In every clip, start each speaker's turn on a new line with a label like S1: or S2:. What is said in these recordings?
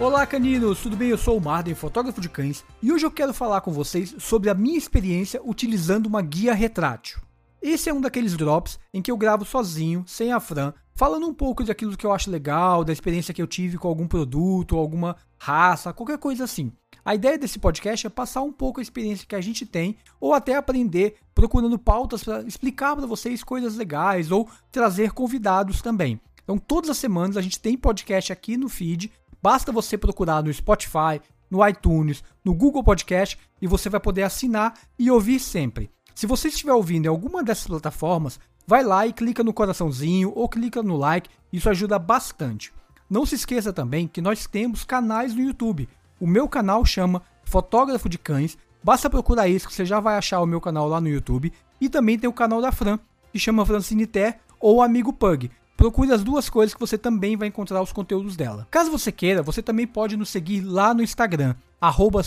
S1: Olá caninos, tudo bem? Eu sou o Marden, fotógrafo de cães, e hoje eu quero falar com vocês sobre a minha experiência utilizando uma guia retrátil. Esse é um daqueles drops em que eu gravo sozinho, sem a Fran, falando um pouco daquilo que eu acho legal, da experiência que eu tive com algum produto, alguma raça, qualquer coisa assim. A ideia desse podcast é passar um pouco a experiência que a gente tem, ou até aprender procurando pautas para explicar para vocês coisas legais, ou trazer convidados também. Então, todas as semanas a gente tem podcast aqui no feed Basta você procurar no Spotify, no iTunes, no Google Podcast e você vai poder assinar e ouvir sempre. Se você estiver ouvindo em alguma dessas plataformas, vai lá e clica no coraçãozinho ou clica no like, isso ajuda bastante. Não se esqueça também que nós temos canais no YouTube. O meu canal chama Fotógrafo de Cães. Basta procurar isso que você já vai achar o meu canal lá no YouTube. E também tem o canal da Fran, que chama Francine Ter ou Amigo Pug. Procure as duas coisas que você também vai encontrar os conteúdos dela. Caso você queira, você também pode nos seguir lá no Instagram, arroba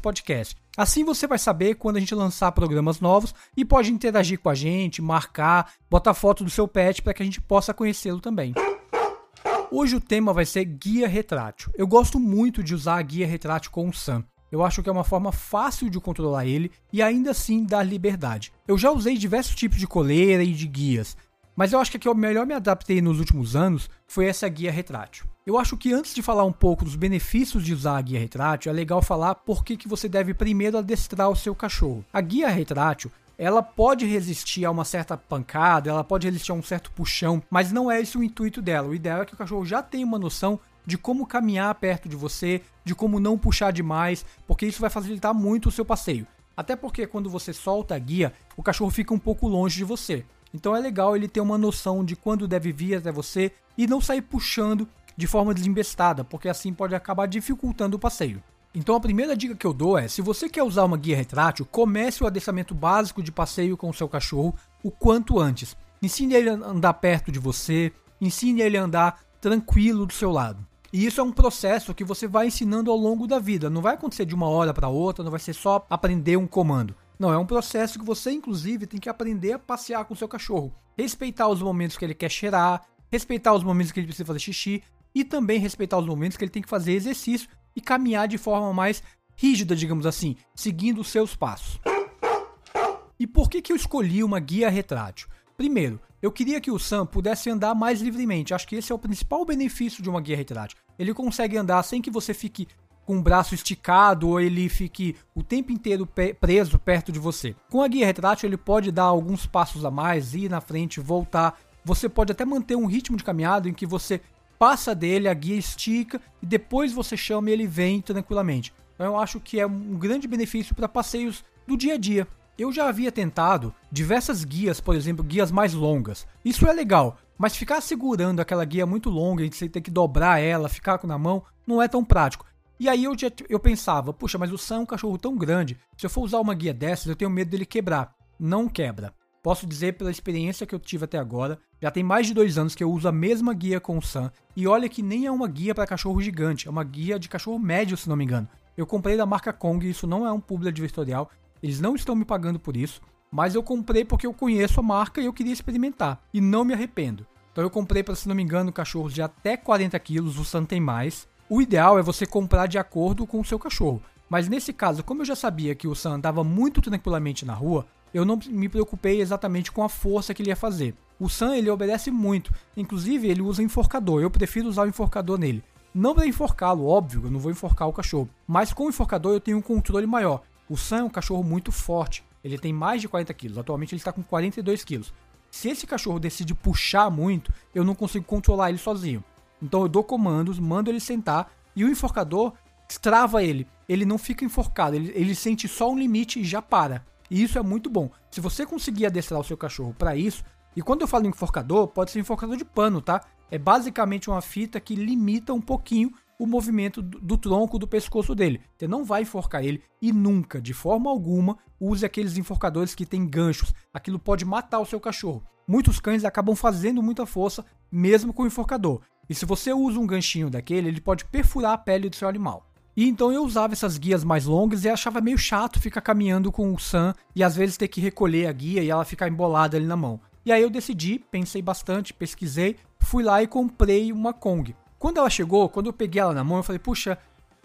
S1: Podcast. Assim você vai saber quando a gente lançar programas novos e pode interagir com a gente, marcar, botar foto do seu pet para que a gente possa conhecê-lo também. Hoje o tema vai ser guia retrátil. Eu gosto muito de usar a guia retrátil com o Sam. Eu acho que é uma forma fácil de controlar ele e ainda assim dar liberdade. Eu já usei diversos tipos de coleira e de guias, mas eu acho que a que eu melhor me adaptei nos últimos anos foi essa guia retrátil. Eu acho que antes de falar um pouco dos benefícios de usar a guia retrátil, é legal falar por que, que você deve primeiro adestrar o seu cachorro. A guia retrátil ela pode resistir a uma certa pancada, ela pode resistir a um certo puxão, mas não é esse o intuito dela. O ideal é que o cachorro já tenha uma noção de como caminhar perto de você, de como não puxar demais, porque isso vai facilitar muito o seu passeio. Até porque quando você solta a guia, o cachorro fica um pouco longe de você. Então é legal ele ter uma noção de quando deve vir até você e não sair puxando de forma desembestada, porque assim pode acabar dificultando o passeio. Então a primeira dica que eu dou é, se você quer usar uma guia retrátil, comece o adestramento básico de passeio com o seu cachorro o quanto antes. Ensine ele a andar perto de você, ensine ele a andar tranquilo do seu lado. E isso é um processo que você vai ensinando ao longo da vida. Não vai acontecer de uma hora para outra, não vai ser só aprender um comando. Não, é um processo que você, inclusive, tem que aprender a passear com o seu cachorro. Respeitar os momentos que ele quer cheirar, respeitar os momentos que ele precisa fazer xixi e também respeitar os momentos que ele tem que fazer exercício e caminhar de forma mais rígida, digamos assim, seguindo os seus passos. E por que, que eu escolhi uma guia retrátil? Primeiro, eu queria que o Sam pudesse andar mais livremente. Acho que esse é o principal benefício de uma guia retrátil. Ele consegue andar sem que você fique com o braço esticado ou ele fique o tempo inteiro preso perto de você. Com a guia retrátil, ele pode dar alguns passos a mais, ir na frente, voltar. Você pode até manter um ritmo de caminhada em que você passa dele, a guia estica e depois você chama e ele vem tranquilamente. Então eu acho que é um grande benefício para passeios do dia a dia. Eu já havia tentado diversas guias, por exemplo, guias mais longas. Isso é legal, mas ficar segurando aquela guia muito longa e você ter que dobrar ela, ficar com na mão, não é tão prático. E aí eu, eu pensava, puxa, mas o Sam é um cachorro tão grande, se eu for usar uma guia dessas, eu tenho medo dele quebrar. Não quebra. Posso dizer pela experiência que eu tive até agora, já tem mais de dois anos que eu uso a mesma guia com o Sam, e olha que nem é uma guia para cachorro gigante, é uma guia de cachorro médio, se não me engano. Eu comprei da marca Kong, isso não é um publi advertorial, eles não estão me pagando por isso, mas eu comprei porque eu conheço a marca e eu queria experimentar, e não me arrependo. Então eu comprei para, se não me engano, cachorros de até 40 quilos, o Sam tem mais, o ideal é você comprar de acordo com o seu cachorro. Mas nesse caso, como eu já sabia que o Sam andava muito tranquilamente na rua, eu não me preocupei exatamente com a força que ele ia fazer. O Sam ele obedece muito, inclusive ele usa enforcador. Eu prefiro usar o enforcador nele. Não para enforcá-lo, óbvio, eu não vou enforcar o cachorro, mas com o enforcador eu tenho um controle maior. O Sam é um cachorro muito forte, ele tem mais de 40 quilos, atualmente ele está com 42 quilos. Se esse cachorro decide puxar muito, eu não consigo controlar ele sozinho. Então eu dou comandos, mando ele sentar e o enforcador trava ele. Ele não fica enforcado, ele, ele sente só um limite e já para. E isso é muito bom. Se você conseguir adestrar o seu cachorro para isso, e quando eu falo enforcador, pode ser enforcador de pano, tá? É basicamente uma fita que limita um pouquinho o movimento do, do tronco do pescoço dele. Você não vai enforcar ele e nunca, de forma alguma, use aqueles enforcadores que têm ganchos. Aquilo pode matar o seu cachorro. Muitos cães acabam fazendo muita força mesmo com o enforcador. E se você usa um ganchinho daquele, ele pode perfurar a pele do seu animal. E então eu usava essas guias mais longas e achava meio chato ficar caminhando com o Sam e às vezes ter que recolher a guia e ela ficar embolada ali na mão. E aí eu decidi, pensei bastante, pesquisei, fui lá e comprei uma Kong. Quando ela chegou, quando eu peguei ela na mão, eu falei, puxa,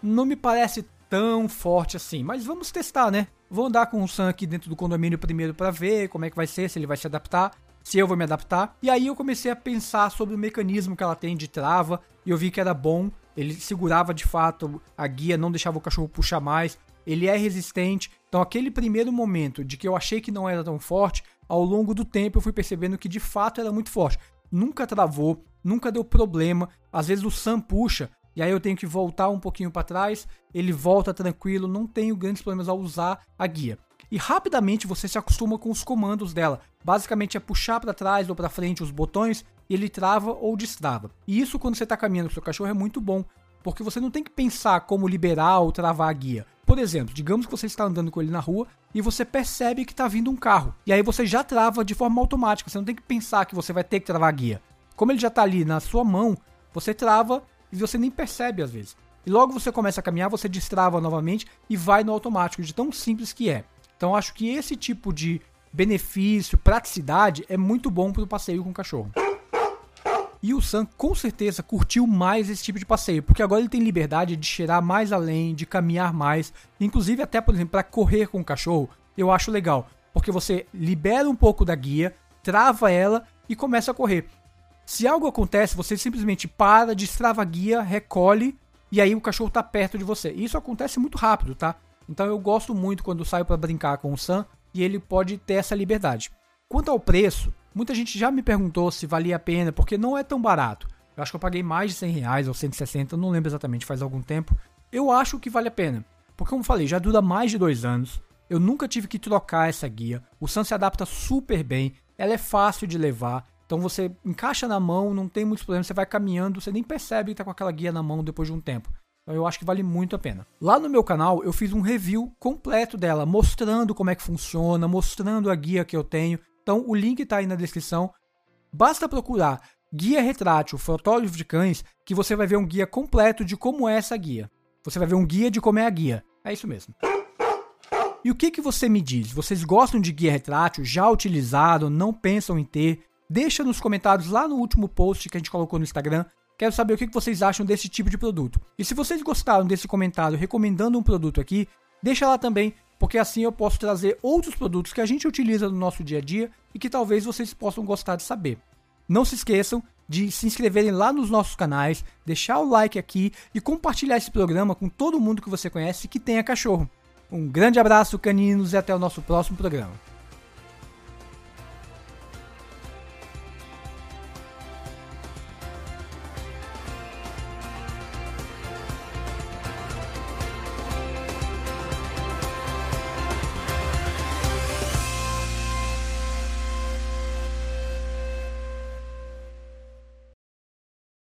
S1: não me parece tão forte assim, mas vamos testar, né? Vou andar com o Sam aqui dentro do condomínio primeiro para ver como é que vai ser, se ele vai se adaptar, se eu vou me adaptar. E aí eu comecei a pensar sobre o mecanismo que ela tem de trava, e eu vi que era bom, ele segurava de fato a guia, não deixava o cachorro puxar mais, ele é resistente. Então aquele primeiro momento de que eu achei que não era tão forte, ao longo do tempo eu fui percebendo que de fato era muito forte. Nunca travou, nunca deu problema. Às vezes o Sam puxa e aí eu tenho que voltar um pouquinho para trás, ele volta tranquilo, não tenho grandes problemas ao usar a guia. E rapidamente você se acostuma com os comandos dela. Basicamente é puxar para trás ou para frente os botões e ele trava ou destrava. E isso quando você está caminhando com seu cachorro é muito bom, porque você não tem que pensar como liberar ou travar a guia. Por exemplo, digamos que você está andando com ele na rua e você percebe que está vindo um carro. E aí você já trava de forma automática. Você não tem que pensar que você vai ter que travar a guia. Como ele já está ali na sua mão, você trava e você nem percebe às vezes. E logo você começa a caminhar, você destrava novamente e vai no automático, de tão simples que é. Então acho que esse tipo de benefício, praticidade é muito bom para o passeio com o cachorro. E o Sam com certeza curtiu mais esse tipo de passeio, porque agora ele tem liberdade de cheirar mais além, de caminhar mais, inclusive até, por exemplo, para correr com o cachorro, eu acho legal, porque você libera um pouco da guia, trava ela e começa a correr. Se algo acontece, você simplesmente para, destrava a guia, recolhe e aí o cachorro tá perto de você. E isso acontece muito rápido, tá? Então eu gosto muito quando saio para brincar com o Sam e ele pode ter essa liberdade. Quanto ao preço, Muita gente já me perguntou se valia a pena, porque não é tão barato. Eu acho que eu paguei mais de 100 reais ou 160, não lembro exatamente, faz algum tempo. Eu acho que vale a pena. Porque, como falei, já dura mais de dois anos. Eu nunca tive que trocar essa guia. O Sun se adapta super bem. Ela é fácil de levar. Então você encaixa na mão, não tem muitos problemas. Você vai caminhando, você nem percebe que tá com aquela guia na mão depois de um tempo. Então eu acho que vale muito a pena. Lá no meu canal eu fiz um review completo dela, mostrando como é que funciona, mostrando a guia que eu tenho. Então o link está aí na descrição. Basta procurar Guia Retrátil Fotógrafo de Cães que você vai ver um guia completo de como é essa guia. Você vai ver um guia de como é a guia. É isso mesmo. E o que, que você me diz? Vocês gostam de guia retrátil já utilizado? Não pensam em ter? Deixa nos comentários lá no último post que a gente colocou no Instagram. Quero saber o que, vocês acham desse tipo de produto. E se vocês gostaram desse comentário recomendando um produto aqui, deixa lá também porque assim eu posso trazer outros produtos que a gente utiliza no nosso dia a dia e que talvez vocês possam gostar de saber. Não se esqueçam de se inscreverem lá nos nossos canais, deixar o like aqui e compartilhar esse programa com todo mundo que você conhece que tenha cachorro. Um grande abraço, caninos, e até o nosso próximo programa.